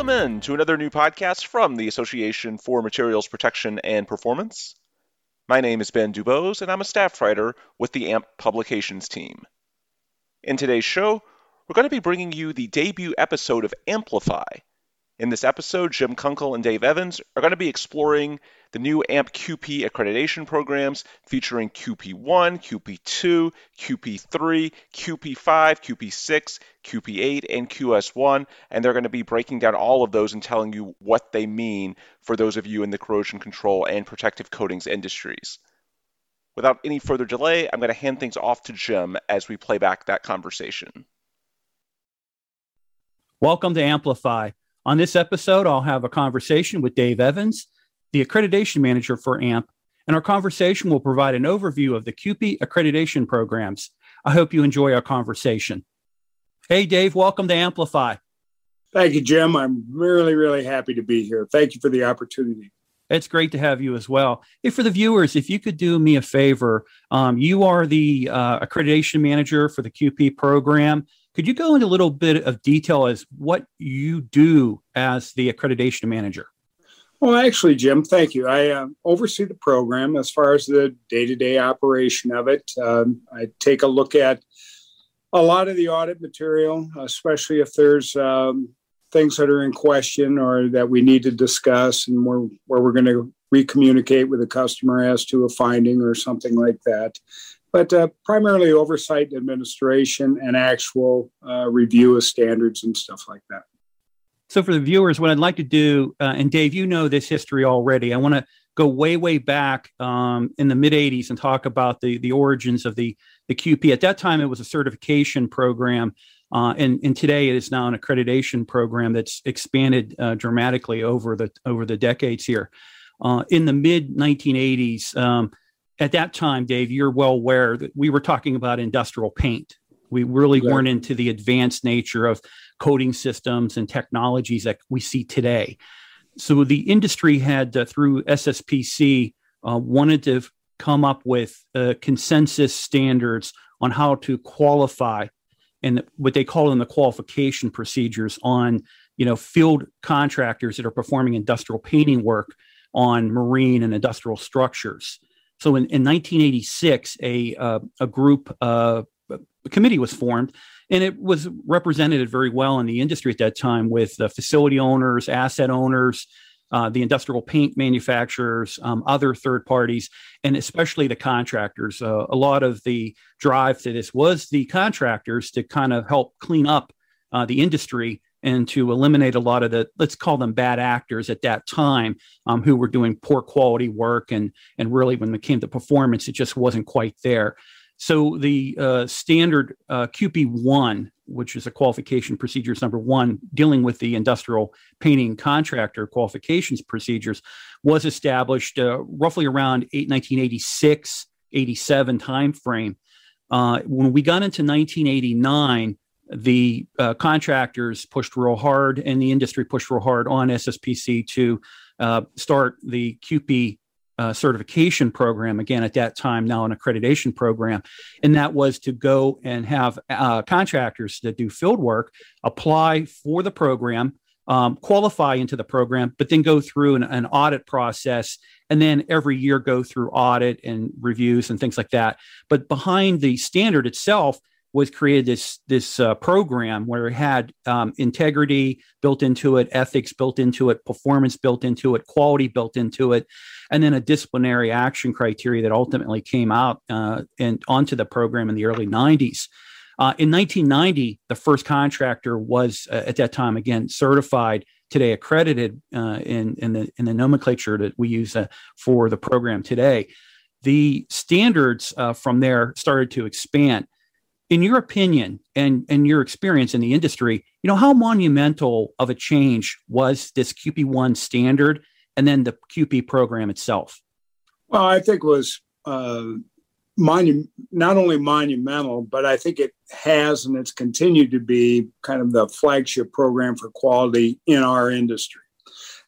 Welcome in to another new podcast from the Association for Materials Protection and Performance. My name is Ben Dubose, and I'm a staff writer with the AMPP Publications team. In today's show, we're going to be bringing you the debut episode of Amplify. In this episode, Jim Kunkel and Dave Evans are going to be exploring the new AMPP QP accreditation programs featuring QP1, QP2, QP3, QP5, QP6, QP8, and QS1. And they're going to be breaking down all of those and telling you what they mean for those of you in the corrosion control and protective coatings industries. Without any further delay, I'm going to hand things off to Jim as we play back that conversation. Welcome to Amplify. On this episode, I'll have a conversation with Dave Evans, the accreditation manager for AMPP, and our conversation will provide an overview of the QP accreditation programs. I hope you enjoy our conversation. Hey, Dave, welcome to Amplify. Thank you, Jim. I'm really, really happy to be here. Thank you for the opportunity. It's great to have you as well. Hey, for the viewers, if you could do me a favor, um, you are the uh, accreditation manager for the QP program. Could you go into a little bit of detail as what you do as the accreditation manager? Well, actually, Jim, thank you. I uh, oversee the program as far as the day to day operation of it. Um, I take a look at a lot of the audit material, especially if there's um, things that are in question or that we need to discuss and where, where we're going to recommunicate with the customer as to a finding or something like that. But uh, primarily oversight administration and actual uh, review of standards and stuff like that. So, for the viewers, what I'd like to do, uh, and Dave, you know this history already. I want to go way, way back um, in the mid '80s and talk about the the origins of the the QP. At that time, it was a certification program, uh, and and today it is now an accreditation program that's expanded uh, dramatically over the over the decades here. Uh, in the mid 1980s, um, at that time, Dave, you're well aware that we were talking about industrial paint. We really right. weren't into the advanced nature of coating systems and technologies that we see today. So the industry had, uh, through SSPC, uh, wanted to come up with uh, consensus standards on how to qualify and what they call in the qualification procedures on you know field contractors that are performing industrial painting work on marine and industrial structures. So in, in 1986, a uh, a group uh, a committee was formed and it was represented very well in the industry at that time with the facility owners, asset owners, uh, the industrial paint manufacturers, um, other third parties, and especially the contractors. Uh, a lot of the drive to this was the contractors to kind of help clean up uh, the industry and to eliminate a lot of the let's call them bad actors at that time um, who were doing poor quality work and and really when it came to performance it just wasn't quite there so the uh, standard uh, QP1, which is a qualification procedures number one, dealing with the industrial painting contractor qualifications procedures, was established uh, roughly around 1986, 87 timeframe. Uh, when we got into 1989, the uh, contractors pushed real hard and the industry pushed real hard on SSPC to uh, start the QP uh, certification program again at that time now an accreditation program and that was to go and have uh, contractors that do field work apply for the program um, qualify into the program but then go through an, an, audit process and then every year go through audit and reviews and things like that. But behind the standard itself was created this this uh, program where it had um, integrity built into it, ethics built into it, performance built into it, quality built into it, and then a disciplinary action criteria that ultimately came out uh, and onto the program in the early 90s. Uh, in 1990, the first contractor was uh, at that time again certified, today accredited uh, in in the in the nomenclature that we use uh, for the program today. The standards from there started to expand in your opinion and and your experience in the industry, you know, how monumental of a change was this QP1 standard and then the QP program itself? Well, I think it was uh, monu- not only monumental, but I think it has and it's continued to be kind of the flagship program for quality in our industry.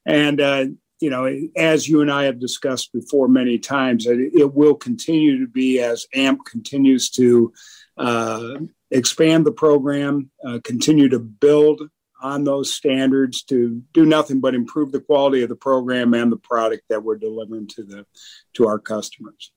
And uh, you know, as you and I have discussed before many times, it, it will continue to be as AMPP continues to uh, expand the program, uh, continue to build on those standards to do nothing but improve the quality of the program and the product that we're delivering to the to our customers.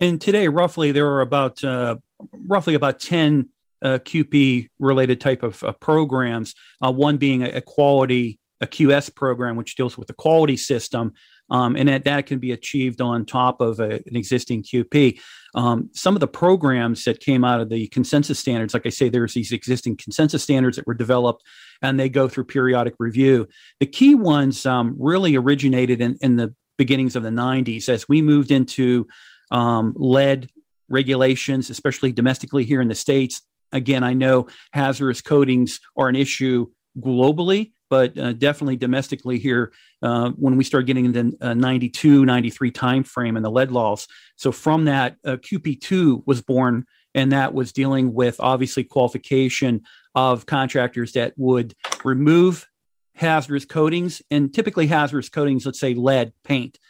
And today, roughly, there are about uh, roughly about ten uh, QP related type of uh, programs. Uh, one being a, a, quality a QS program, which deals with the quality system, um, and that that can be achieved on top of a, an existing QP. Um, some of the programs that came out of the consensus standards, like I say, there's these existing consensus standards that were developed, and they go through periodic review. The key ones um, really originated in, in the beginnings of the 90s as we moved into um, lead regulations, especially domestically here in the States. Again, I know hazardous coatings are an issue globally, but uh, definitely domestically here uh, when we start getting into uh, 92, 93 timeframe and the lead laws. So from that, uh, QP2 was born, and that was dealing with obviously qualification of contractors that would remove hazardous coatings and typically hazardous coatings, let's say lead paint,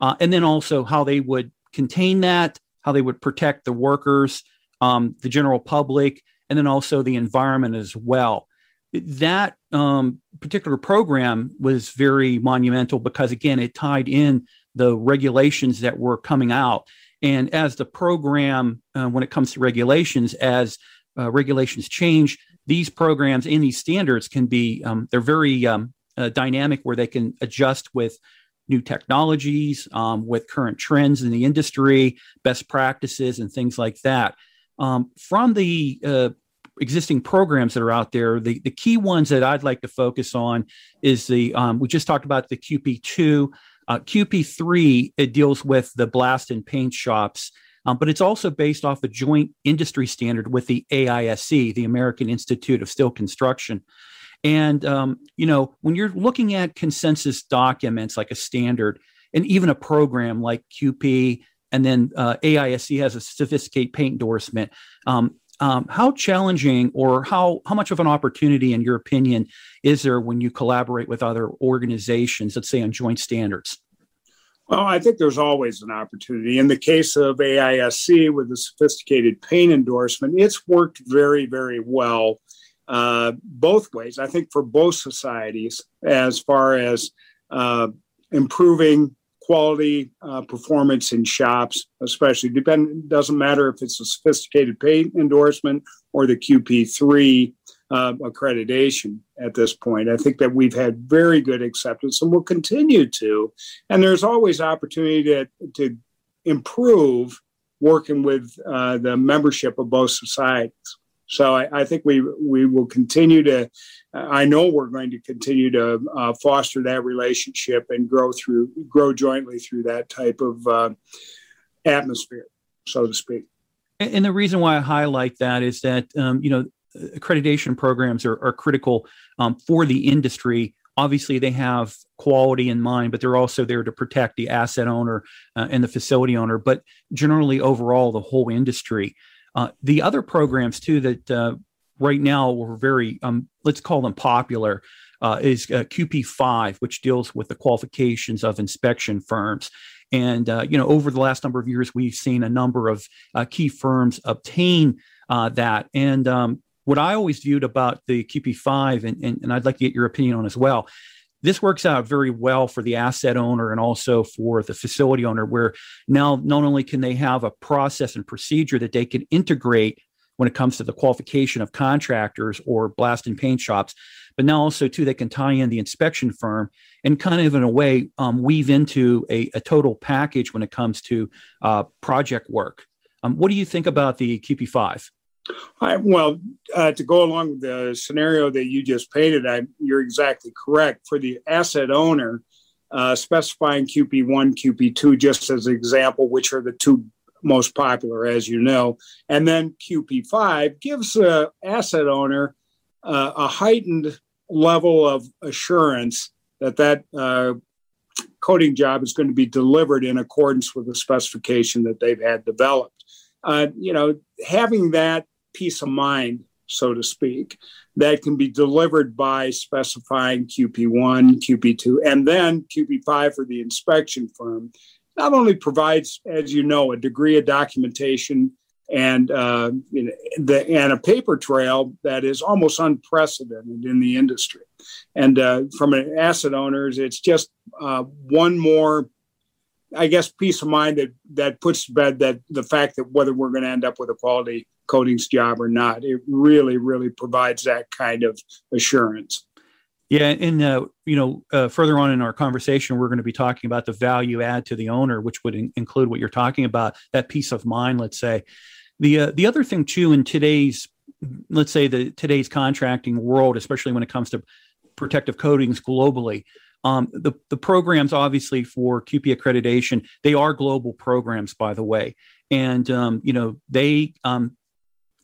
uh, and then also how they would contain that, how they would protect the workers, um, the general public, and then also the environment as well that um, particular program was very monumental because again it tied in the regulations that were coming out. And as the program uh, when it comes to regulations as uh, regulations change these programs and these standards can be um, they're very um, uh, dynamic where they can adjust with new technologies um, with current trends in the industry best practices and things like that. Um, from the uh, existing programs that are out there. The, the key ones that I'd like to focus on is the, um, we just talked about the QP2. Uh, QP3, it deals with the blast and paint shops, um, but it's also based off a joint industry standard with the AISC, the American Institute of Steel Construction. And, um, you know, when you're looking at consensus documents like a standard and even a program like QP, and then uh, AISC has a sophisticated paint endorsement. Um, um, how challenging or how how much of an opportunity, in your opinion, is there when you collaborate with other organizations, let's say on joint standards? Well, I think there's always an opportunity. In the case of AISC with the sophisticated paint endorsement, it's worked very, very well uh, both ways. I think for both societies, as far as uh, improving quality uh, performance in shops, especially depend doesn't matter if it's a sophisticated paint endorsement or the QP3 uh, accreditation at this point. I think that we've had very good acceptance and will continue to. And there's always opportunity to, to improve working with uh, the membership of both societies. So I, I, think we we will continue to. I know we're going to continue to uh, foster that relationship and grow through grow jointly through that type of uh, atmosphere, so to speak. And the reason why I highlight that is that um, you know accreditation programs are, are critical um, for the industry. Obviously, they have quality in mind, but they're also there to protect the asset owner uh, and the facility owner. But generally, overall, the whole industry. Uh, the other programs too that uh, right now were very um, let's call them popular uh, is uh, QP5, which deals with the qualifications of inspection firms. And uh, you know, over the last number of years, we've seen a number of key firms obtain that. And um, what I always viewed about the QP5, and, and, and I'd like to get your opinion on as well, this works out very well for the asset owner and also for the facility owner, where now not only can they have a process and procedure that they can integrate when it comes to the qualification of contractors or blast and paint shops, but now also too they can tie in the inspection firm and kind of in a way um, weave into a, a, total package when it comes to uh, project work. Um, what do you think about the QP5? I, well, uh, to go along with the scenario that you just painted, I, you're exactly correct. For the asset owner, uh, specifying QP1, QP2, just as an example, which are the two most popular, as you know, and then QP5 gives the asset owner uh, a heightened level of assurance that that uh, coating job is going to be delivered in accordance with the specification that they've had developed. Uh, you know, having that peace of mind, so to speak, that can be delivered by specifying QP1, QP2, and then QP5 for the inspection firm. Not only provides, as you know, a degree of documentation and uh, you know, the, and a paper trail that is almost unprecedented in the industry. And uh, from an asset owners, it's just uh, one more, I guess, peace of mind that that puts to bed that the fact that whether we're going to end up with a quality coatings job or not, it really, really provides that kind of assurance. Yeah, and uh, you know, uh, further on in our conversation, we're going to be talking about the value add to the owner, which would in- include what you're talking about, that peace of mind. Let's say the uh, the other thing too in today's, let's say the today's contracting world, especially when it comes to protective coatings globally, um, the the programs obviously for QP accreditation, they are global programs, by the way, and um, you know they um,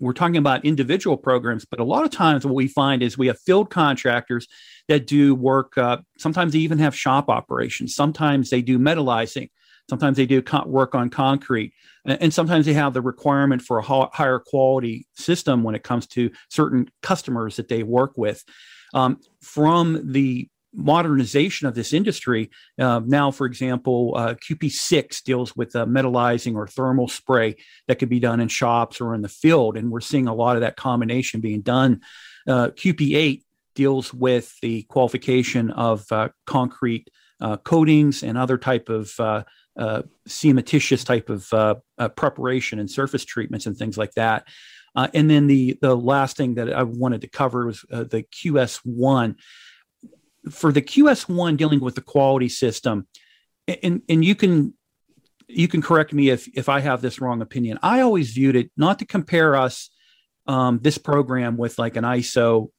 we're talking about individual programs, but a lot of times what we find is we have field contractors that do work. Uh, sometimes they even have shop operations. Sometimes they do metallizing. Sometimes they do co- work on concrete. And, sometimes they have the requirement for a ho- higher quality system when it comes to certain customers that they work with. Um, from the modernization of this industry. Uh, now, for example, uh, QP6 deals with uh, metallizing or thermal spray that could be done in shops or in the field, and we're seeing a lot of that combination being done. Uh, QP8 deals with the qualification of uh, concrete uh, coatings and other type of cementitious type of preparation and surface treatments and things like that. and then the the last thing that I wanted to cover was the QS1 for the QS1 dealing with the quality system, and and you can you can correct me if if I have this wrong opinion. I always viewed it not to compare us um, this program with like an ISO,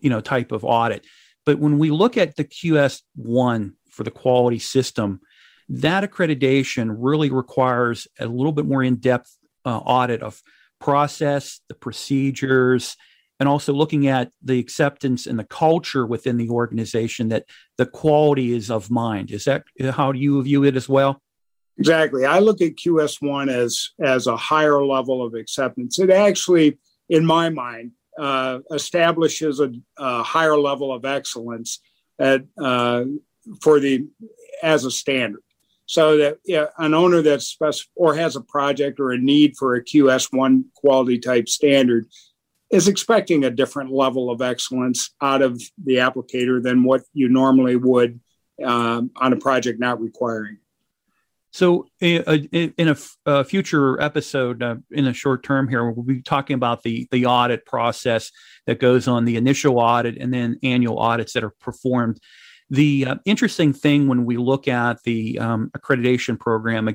you know, type of audit, but when we look at the QS1 for the quality system, that accreditation really requires a little bit more in depth uh, audit of process, the procedures, and also looking at the acceptance and the culture within the organization that the quality is of mind. Is that how you view it as well? Exactly. I look at QS1 as as a higher level of acceptance. It actually, in my mind, uh, establishes a, a, higher level of excellence at, uh, for the as a standard. So that yeah, an owner that's specific or has a project or a need for a QS1 quality type standard is expecting a different level of excellence out of the applicator than what you normally would um, on a project not requiring. So, in a, future episode, uh, in a short term here, we'll be talking about the the audit process that goes on the initial audit and then annual audits that are performed. The uh, interesting thing when we look at the um, accreditation program,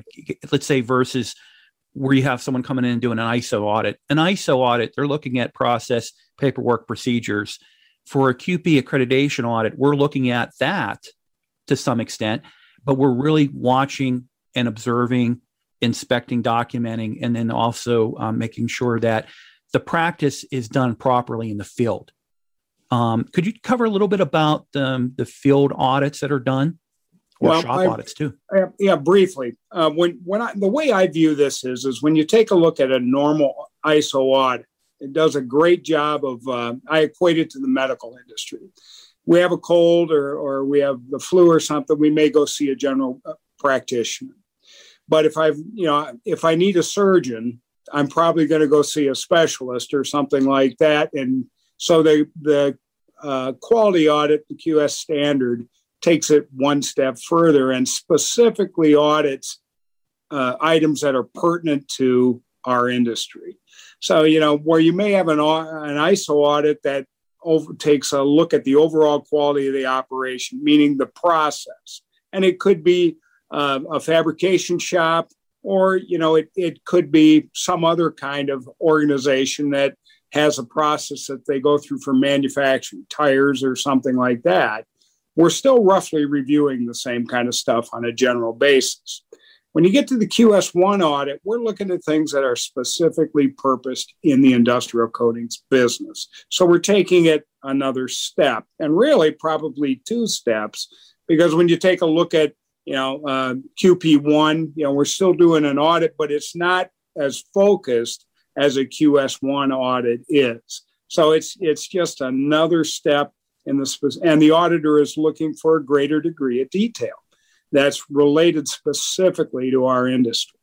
let's say versus where you have someone coming in and doing an ISO audit. An ISO audit, they're looking at process, paperwork, procedures. For a QP accreditation audit, we're looking at that to some extent, but we're really watching and observing, inspecting, documenting, and then also um, making sure that the practice is done properly in the field. Um, could you cover a little bit about um, the field audits that are done? Or well, shop I, audits too. yeah, briefly. Uh, when when I, the way I view this is is when you take a look at a normal ISO audit, it does a great job of. Uh, I equate it to the medical industry. We have a cold or or we have the flu or something, we may go see a general uh, practitioner. But if I've you know if I need a surgeon, I'm probably going to go see a specialist or something like that. And so the the uh, quality audit, the QS standard takes it one step further and specifically audits uh, items that are pertinent to our industry. So, you know, where you may have an, an ISO audit that over, takes a look at the overall quality of the operation, meaning the process. And it could be uh, a fabrication shop, or, you know, it, it could be some other kind of organization that has a process that they go through for manufacturing tires or something like that we're still roughly reviewing the same kind of stuff on a general basis. When you get to the QS1 audit, we're looking at things that are specifically purposed in the industrial coatings business. So we're taking it another step, and really probably two steps, because when you take a look at you know uh, QP1, you know we're still doing an audit, but it's not as focused as a QS1 audit is. So it's it's just another step and the, and the auditor is looking for a greater degree of detail that's related specifically to our industry.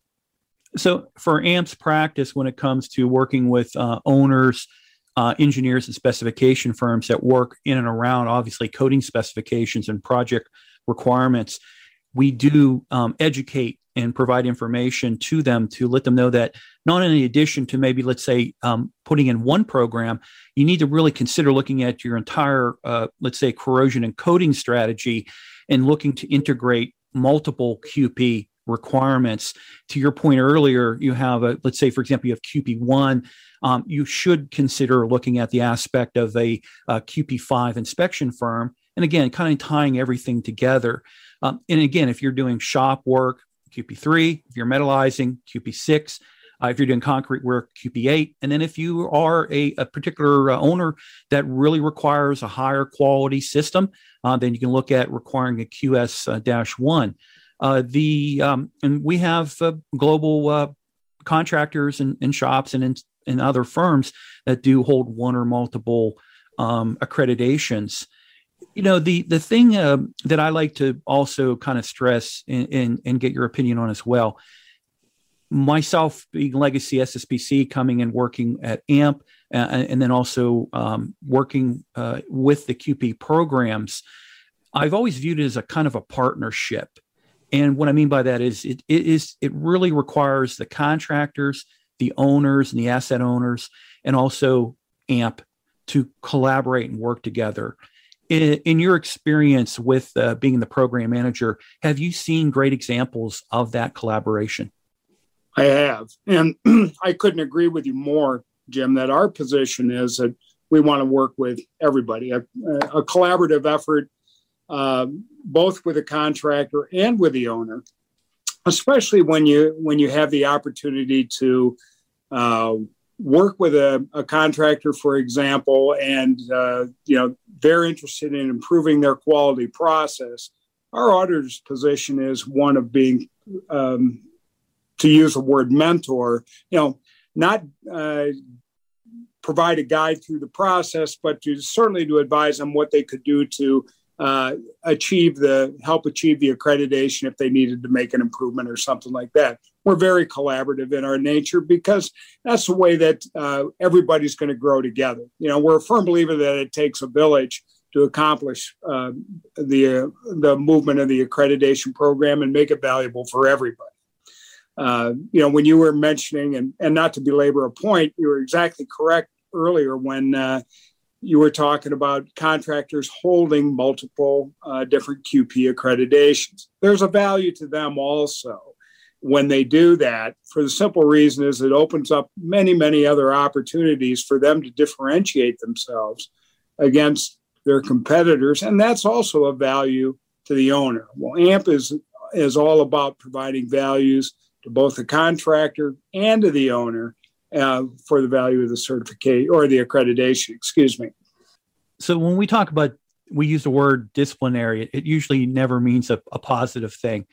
So, for AMPP's practice, when it comes to working with uh, owners, uh, engineers, and specification firms that work in and around, obviously, coating specifications and project requirements, we do um, educate and provide information to them to let them know that not in addition to maybe let's say um, putting in one program you need to really consider looking at your entire uh, let's say corrosion and coating strategy and looking to integrate multiple qp requirements to your point earlier you have a let's say for example you have qp1 um, you should consider looking at the aspect of a, a qp5 inspection firm and again kind of tying everything together um, and again if you're doing shop work QP3. If you're metallizing, QP6. Uh, if you're doing concrete work, QP8. And then if you are a, a particular uh, owner that really requires a higher quality system, uh, then you can look at requiring a QS-1. Uh, the um, and we have uh, global uh, contractors and, and, shops and, and other firms that do hold one or multiple um, accreditations you know the the thing uh, that I like to also kind of stress and, and, and get your opinion on as well. Myself being legacy SSPC, coming and working at AMPP, and then also um, working uh, with the QP programs, I've always viewed it as a kind of a partnership. And what I mean by that is it, it is it really requires the contractors, the owners, and the asset owners, and also AMPP to collaborate and work together in, in your experience with uh, being the program manager, have you seen great examples of that collaboration? I have. And I couldn't agree with you more, Jim, that our position is that we want to work with everybody, a, a collaborative effort, uh, both with the contractor and with the owner, especially when you when you have the opportunity to uh, work with a, a contractor, for example, and uh, you know they're interested in improving their quality process, our auditor's position is one of being, um, to use the word mentor, you know, not uh, provide a guide through the process, but to certainly to advise them what they could do to uh, achieve the help achieve the accreditation if they needed to make an improvement or something like that. We're very collaborative in our nature because that's the way that uh, everybody's going to grow together. You know, we're a firm believer that it takes a village to accomplish uh, the the movement of the accreditation program and make it valuable for everybody. Uh, you know, when you were mentioning and and not to belabor a point, you were exactly correct earlier when uh, you were talking about contractors holding multiple uh, different QP accreditations. There's a value to them also when they do that for the simple reason is it opens up many many other opportunities for them to differentiate themselves against their competitors and that's also a value to the owner well AMPP is is all about providing values to both the contractor and to the owner uh, for the value of the certificate or the accreditation, excuse me. So when we talk about, we use the word disciplinary, it usually never means a, a positive thing.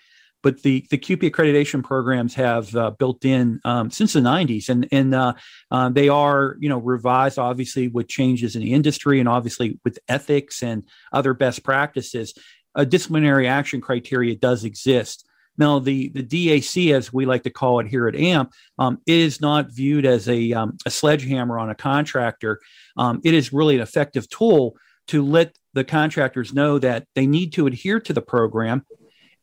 But the, the QP accreditation programs have uh, built in um, since the 90s, and and uh, uh, they are you know revised obviously with changes in the industry and obviously with ethics and other best practices. A disciplinary action criteria does exist. Now, the, the DAC, as we like to call it here at AMPP, um, is not viewed as a, um, a sledgehammer on a contractor. Um, it is really an effective tool to let the contractors know that they need to adhere to the program.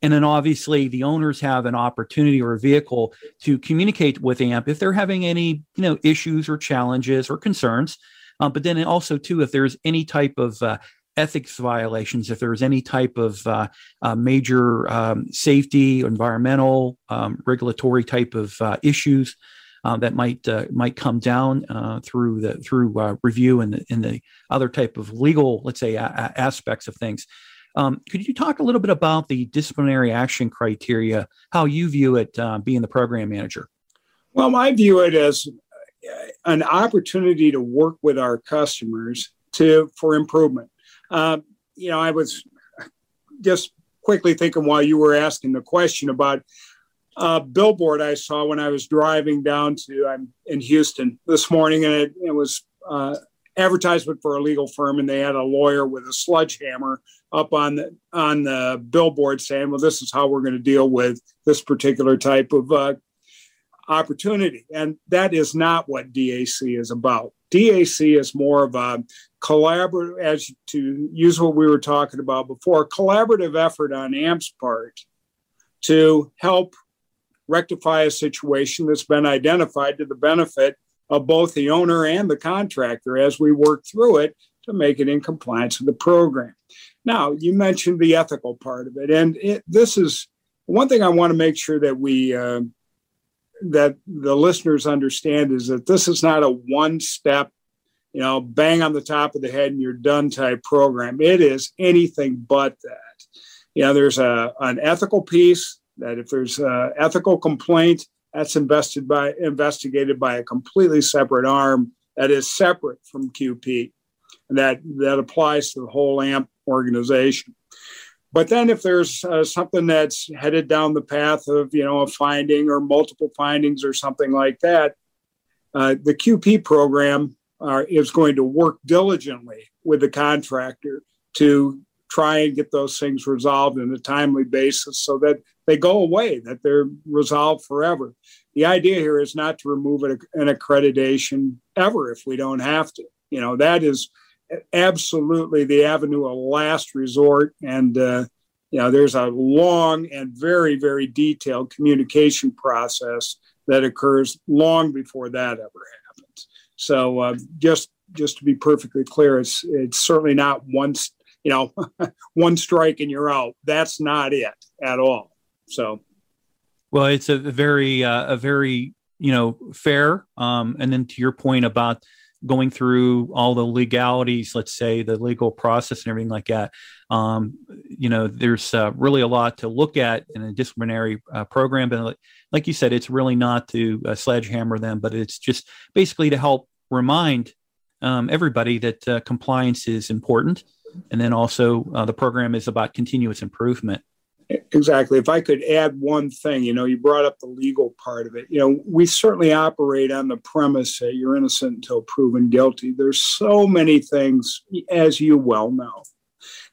And then obviously the owners have an opportunity or a vehicle to communicate with AMPP if they're having any you know issues or challenges or concerns. Uh, but then also too, if there's any type of uh, ethics violations, if there's any type of uh, uh, major um, safety, environmental, um, regulatory type of uh, issues uh, that might uh, might come down uh, through the through review and the, and the other type of legal, let's say, a- aspects of things. Um, could you talk a little bit about the disciplinary action criteria, how you view it being the program manager? Well, I view it as an opportunity to work with our customers to for improvement. Uh, you know, I was just quickly thinking while you were asking the question about a billboard I saw when I was driving down to I'm in Houston this morning, and it, it was uh, advertisement for a legal firm, and they had a lawyer with a sledgehammer up on the on the billboard saying, "Well, this is how we're going to deal with this particular type of." Uh, opportunity. And that is not what DAC is about. DAC is more of a collaborative, as to use what we were talking about before, collaborative effort on AMPP's part to help rectify a situation that's been identified to the benefit of both the owner and the contractor as we work through it to make it in compliance with the program. Now, you mentioned the ethical part of it, and it, this is one thing I want to make sure that we uh, that the listeners understand is that this is not a one step, you know, bang on the top of the head and you're done type program. It is anything but that. You know, there's a an ethical piece that if there's an ethical complaint, that's invested by investigated by a completely separate arm that is separate from QP. And that that applies to the whole AMPP organization. But then, if there's uh, something that's headed down the path of, you know, a finding or multiple findings or something like that, uh, the QP program uh, is going to work diligently with the contractor to try and get those things resolved in a timely basis so that they go away, that they're resolved forever. The idea here is not to remove an accreditation ever if we don't have to. You know, that is absolutely the avenue of last resort. And, uh, you know, there's a long and very, very detailed communication process that occurs long before that ever happens. So uh, just just to be perfectly clear, it's it's certainly not one you know one strike and you're out. That's not it at all. So, well, it's a very uh, a very you know fair. Um, and then to your point about going through all the legalities, let's say the legal process and everything like that. Um, you know, there's uh, really a lot to look at in a disciplinary uh, program. But like you said, it's really not to uh, sledgehammer them, but it's just basically to help remind um, everybody that uh, compliance is important. And then also uh, the program is about continuous improvement. Exactly. If I could add one thing, you know, you brought up the legal part of it. You know, we certainly operate on the premise that you're innocent until proven guilty. There's so many things, as you well know,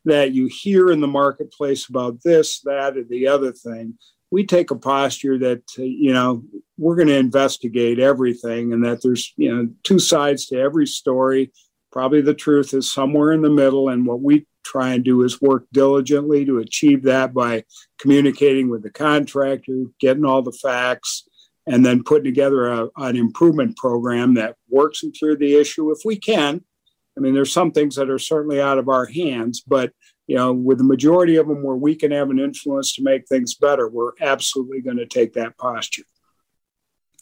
that you hear in the marketplace about this, that, or the other thing. We take a posture that, uh, you know, we're going to investigate everything and that there's, you know, two sides to every story. Probably the truth is somewhere in the middle. And what we try and do his work diligently to achieve that by communicating with the contractor, getting all the facts, and then putting together a, an improvement program that works through the issue if we can. I mean, there's some things that are certainly out of our hands, but you know, with the majority of them where we can have an influence to make things better, we're absolutely going to take that posture.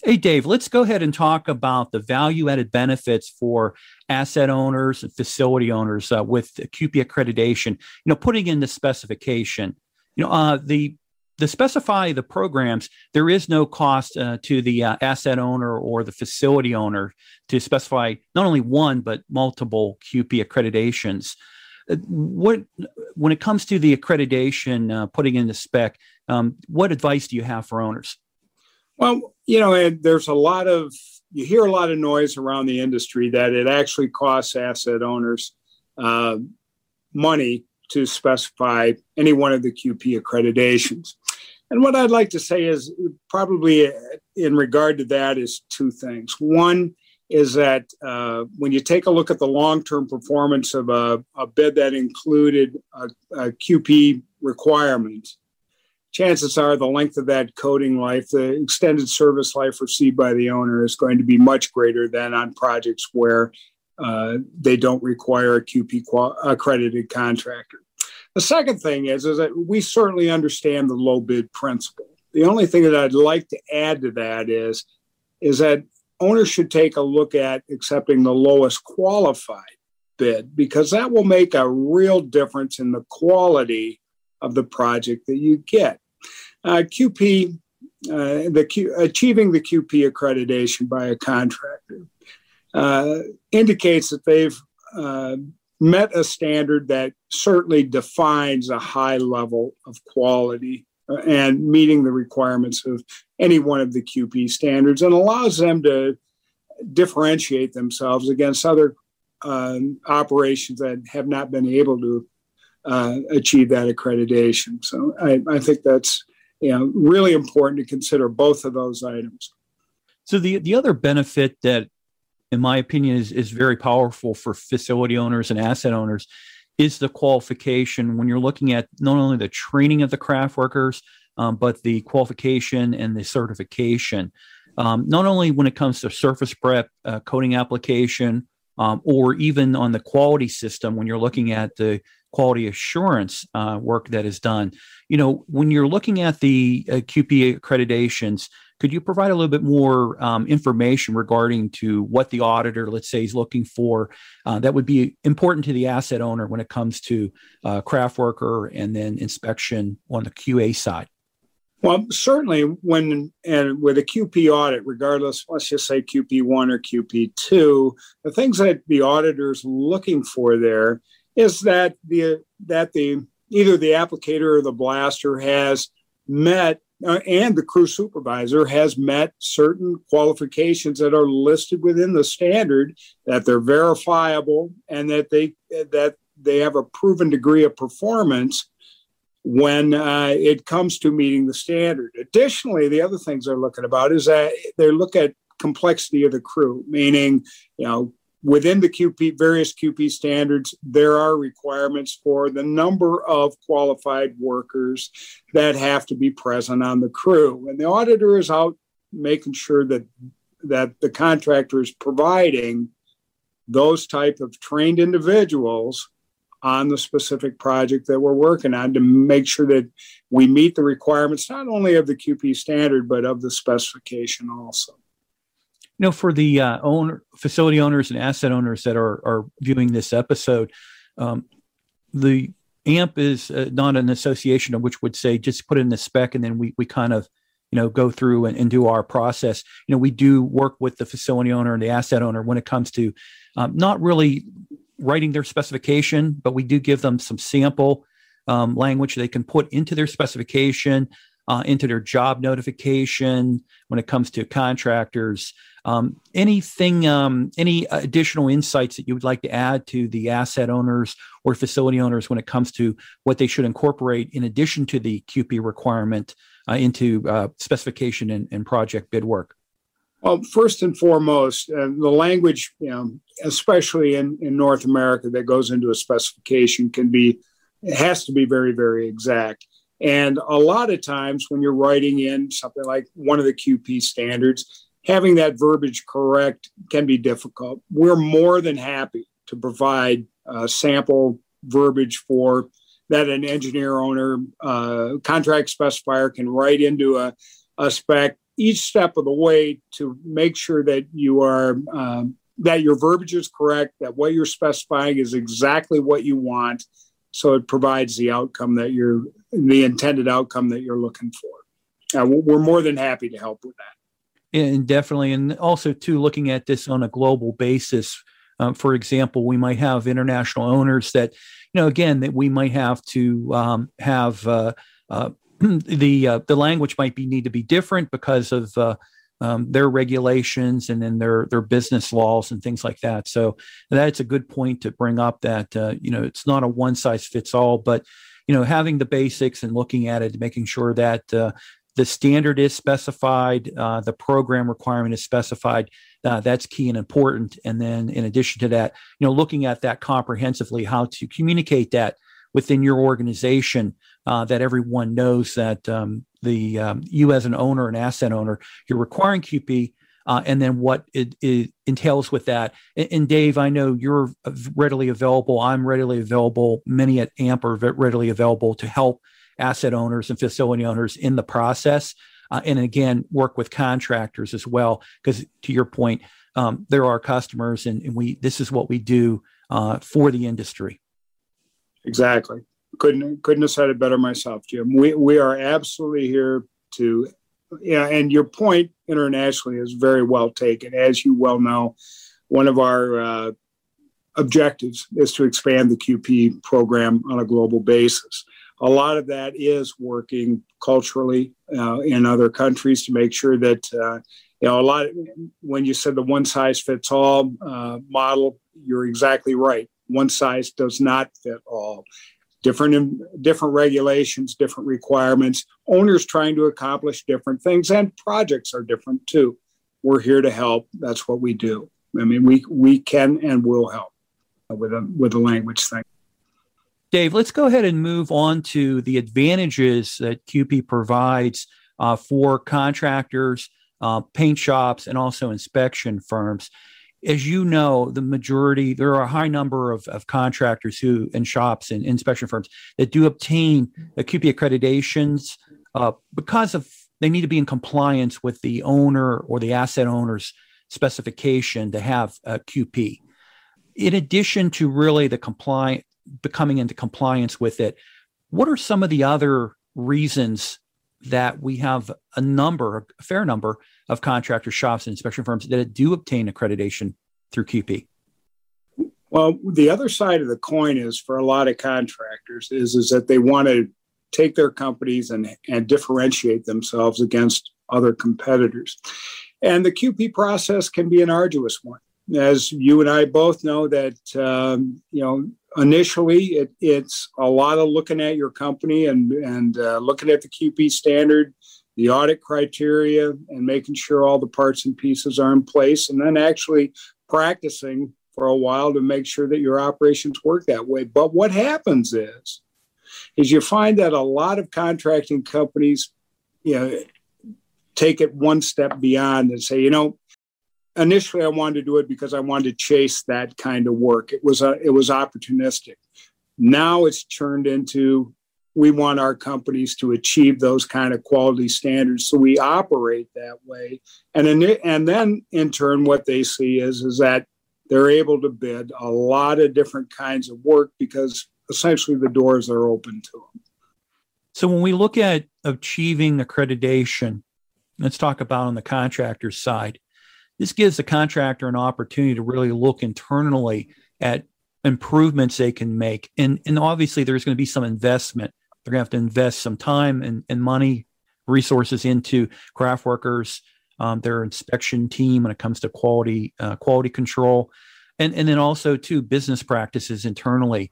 Hey, Dave, let's go ahead and talk about the value added benefits for asset owners and facility owners uh, with QP accreditation. You know, putting in the specification, you know, uh, the the specify the programs, there is no cost uh, to the uh, asset owner or the facility owner to specify not only one but multiple QP accreditations. Uh, what when it comes to the accreditation, uh, putting in the spec, um, what advice do you have for owners? Well, you know, there's a lot of you hear a lot of noise around the industry that it actually costs asset owners uh, money to specify any one of the QP accreditations. And what I'd like to say is probably in regard to that is two things. One is that uh, when you take a look at the long term performance of a, a, bid that included a, a QP requirement, chances are the length of that coating life, the extended service life received by the owner is going to be much greater than on projects where uh, they don't require a QP qual- accredited contractor. The second thing is, is that we certainly understand the low bid principle. The only thing that I'd like to add to that is, is that owners should take a look at accepting the lowest qualified bid because that will make a real difference in the quality of the project that you get. Uh, QP, uh, the Q, achieving the QP accreditation by a contractor uh, indicates that they've met a standard that certainly defines a high level of quality and meeting the requirements of any one of the QP standards and allows them to differentiate themselves against other um, operations that have not been able to uh, achieve that accreditation. So I, I, think that's you know, really important to consider both of those items. So the the other benefit that, in my opinion, is is very powerful for facility owners and asset owners is the qualification when you're looking at not only the training of the craft workers, um, but the qualification and the certification. Um, not only when it comes to surface prep, uh, coating application, um, or even on the quality system when you're looking at the quality assurance uh, work that is done. You know, when you're looking at the uh, QP accreditations, could you provide a little bit more um, information regarding to what the auditor, let's say, is looking for uh, that would be important to the asset owner when it comes to uh, craft worker and then inspection on the QA side? Well, certainly when and with a QP audit, regardless, let's just say QP1 or QP2, the things that the auditor's looking for there is that the that the either the applicator or the blaster has met uh, and the crew supervisor has met certain qualifications that are listed within the standard that they're verifiable and that they that they have a proven degree of performance when uh, it comes to meeting the standard. Additionally, the other things they're looking about is that they look at complexity of the crew, meaning you know within the QP, various QP standards, there are requirements for the number of qualified workers that have to be present on the crew. And the auditor is out making sure that that the contractor is providing those type of trained individuals on the specific project that we're working on to make sure that we meet the requirements not only of the QP standard but of the specification also you know, for the uh, owner, facility owners and asset owners that are are viewing this episode, um, the AMPP is uh, not an association of which would say just put in the spec and then we we kind of you know go through and, and, do our process. You know, we do work with the facility owner and the asset owner when it comes to um, not really writing their specification, but we do give them some sample um, language they can put into their specification, uh, into their job notification when it comes to contractors. Um, anything, um, any additional insights that you would like to add to the asset owners or facility owners when it comes to what they should incorporate in addition to the QP requirement uh, into uh, specification and, and, project bid work? Well, first and foremost, uh, the language, you know, especially in, in North America, that goes into a specification can be, has to be very, very exact. And a lot of times when you're writing in something like one of the QP standards, having that verbiage correct can be difficult. We're more than happy to provide uh, sample verbiage for that an engineer owner uh, contract specifier can write into a, a, spec each step of the way to make sure that you are um, that your verbiage is correct that what you're specifying is exactly what you want so it provides the outcome that you're the intended outcome that you're looking for. Uh, we're more than happy to help with that. And definitely and also too looking at this on a global basis um, for example we might have international owners that you know again that we might have to um, have uh, uh, the uh, the language might be need to be different because of uh, um, their regulations and then their their business laws and things like that. So that's a good point to bring up. That uh, you know it's not a one size fits all, but you know having the basics and looking at it, making sure that uh, the standard is specified, uh, the program requirement is specified. Uh, that's key and important. And then, in addition to that, you know, looking at that comprehensively, how to communicate that within your organization, uh, that everyone knows that um, the um, you as an owner, an asset owner, you're requiring QP. Uh, and then what it, it, entails with that. And, and, Dave, I know you're readily available. I'm readily available. Many at AMPP are readily available to help asset owners and facility owners in the process. Uh, and again, work with contractors as well, because to your point, um, there are customers, and, and, we this is what we do uh, for the industry. Exactly. Couldn't couldn't have said it better myself, Jim. We we are absolutely here to, yeah. And your point internationally is very well taken, as you well know. One of our uh, objectives is to expand the QP program on a global basis a lot of that is working culturally uh, in other countries to make sure that uh, you know a lot. Of, when you said the one size fits all uh, model, you're exactly right. One size does not fit all. Different different regulations, different requirements. Owners trying to accomplish different things, and projects are different too. we're here to help. That's what we do. I mean, we we can and will help with a with a language thing. Dave, let's go ahead and move on to the advantages that QP provides uh, for contractors, uh, paint shops, and also inspection firms. As you know, the majority, there are a high number of, of contractors who and shops and inspection firms that do obtain the QP accreditations uh, because of they need to be in compliance with the owner or the asset owner's specification to have a QP. In addition to really the compliant becoming into compliance with it, what are some of the other reasons that we have a number, a fair number of contractor shops and inspection firms that do obtain accreditation through QP. Well, the other side of the coin is for a lot of contractors is, is that they want to take their companies and, and differentiate themselves against other competitors. And the QP process can be an arduous one. As you and I both know, that um, you know initially it, it's a lot of looking at your company and and uh, looking at the qp standard, the audit criteria, and making sure all the parts and pieces are in place, and then actually practicing for a while to make sure that your operations work that way. But what happens is is you find that a lot of contracting companies, you know, take it one step beyond and say, you know, initially I wanted to do it because I wanted to chase that kind of work. It was a, it was opportunistic. Now it's turned into we want our companies to achieve those kind of quality standards, so we operate that way. And in, and then in turn, what they see is is that they're able to bid a lot of different kinds of work because essentially the doors are open to them. So when we look at achieving accreditation, let's talk about on the contractor side. This gives the contractor an opportunity to really look internally at improvements they can make. And, and obviously, there's going to be some investment. They're going to have to invest some time and, and money, resources into craft workers, um, their inspection team when it comes to quality uh, quality control, and, and then also to business practices internally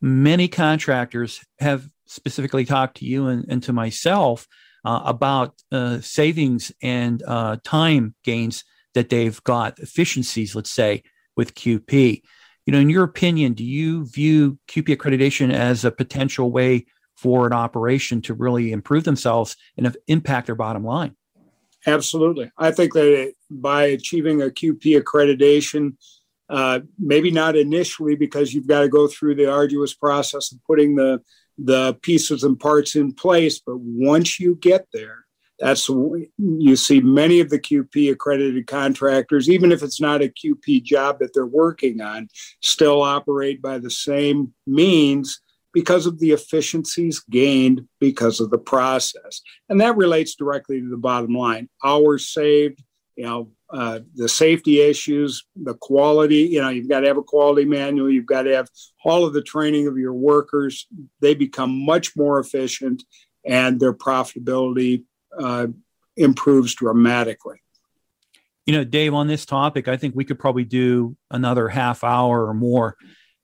many contractors have specifically talked to you and, and to myself uh, about uh, savings and uh, time gains that they've got, efficiencies, let's say, with QP. You know, in your opinion, do you view QP accreditation as a potential way for an operation to really improve themselves and impact their bottom line? Absolutely. I think that by achieving a QP accreditation, uh, maybe not initially because you've got to go through the arduous process of putting the the pieces and parts in place. But once you get there, that's you see many of the QP accredited contractors, even if it's not a QP job that they're working on, still operate by the same means because of the efficiencies gained because of the process. And that relates directly to the bottom line hours saved, you know, uh, the safety issues, the quality. You know, you've got to have a quality manual. You've got to have all of the training of your workers. They become much more efficient, and their profitability uh, improves dramatically. You know, Dave, on this topic, I think we could probably do another half hour or more.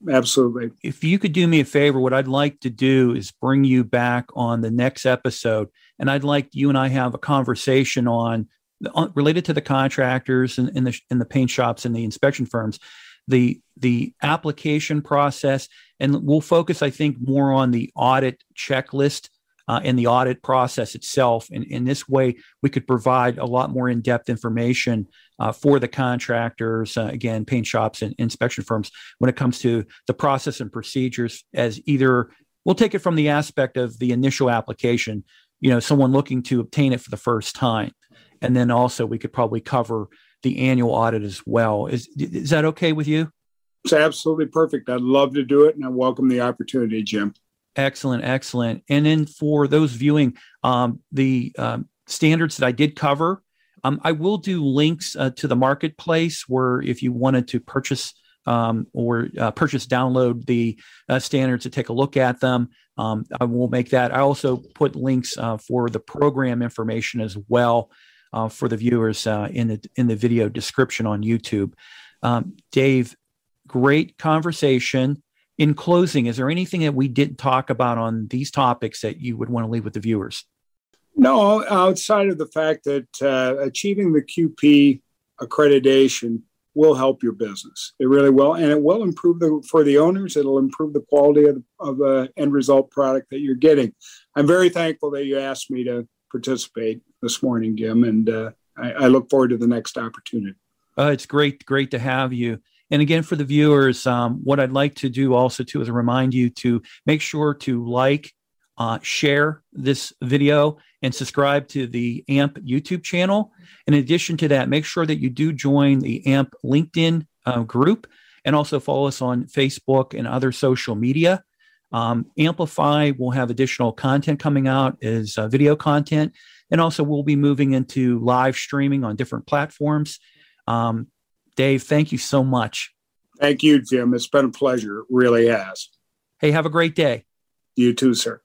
Absolutely. If you could do me a favor, what I'd like to do is bring you back on the next episode, and I'd like you and I have a conversation on uh, related to the contractors and, and the and the paint shops and the inspection firms, the the application process, and we'll focus, I think, more on the audit checklist uh, and the audit process itself. And in this way, we could provide a lot more in depth information uh, for the contractors, uh, again, paint shops and inspection firms, when it comes to the process and procedures. As either we'll take it from the aspect of the initial application, you know, someone looking to obtain it for the first time and then also we could probably cover the annual audit as well. Is is that okay with you? It's absolutely perfect. I'd love to do it, and I welcome the opportunity, Jim. Excellent, excellent. And then for those viewing, um, the um, standards that I did cover, um, I will do links uh, to the marketplace where if you wanted to purchase um, or uh, purchase, download the uh, standards to take a look at them. Um, I will make that. I also put links uh, for the program information as well uh, for the viewers uh, in the in the video description on YouTube. Um, Dave, great conversation. In closing, is there anything that we didn't talk about on these topics that you would want to leave with the viewers? No, outside of the fact that uh, achieving the QP accreditation will help your business. It really will, and it will improve the for the owners. It'll improve the quality of, of the end result product that you're getting. I'm very thankful that you asked me to participate this morning, Jim, and uh, I, I, look forward to the next opportunity. Uh, it's great, great to have you. And again, for the viewers, um, what I'd like to do also too is remind you to make sure to like, uh, share this video, and subscribe to the AMPP YouTube channel. In addition to that, make sure that you do join the AMPP LinkedIn uh, group and also follow us on Facebook and other social media. Um, Amplify will have additional content coming out as uh, video content, and also we'll be moving into live streaming on different platforms. Um, Dave, thank you so much. Thank you, Jim. It's been a pleasure. It really has. Hey, have a great day. You too, sir.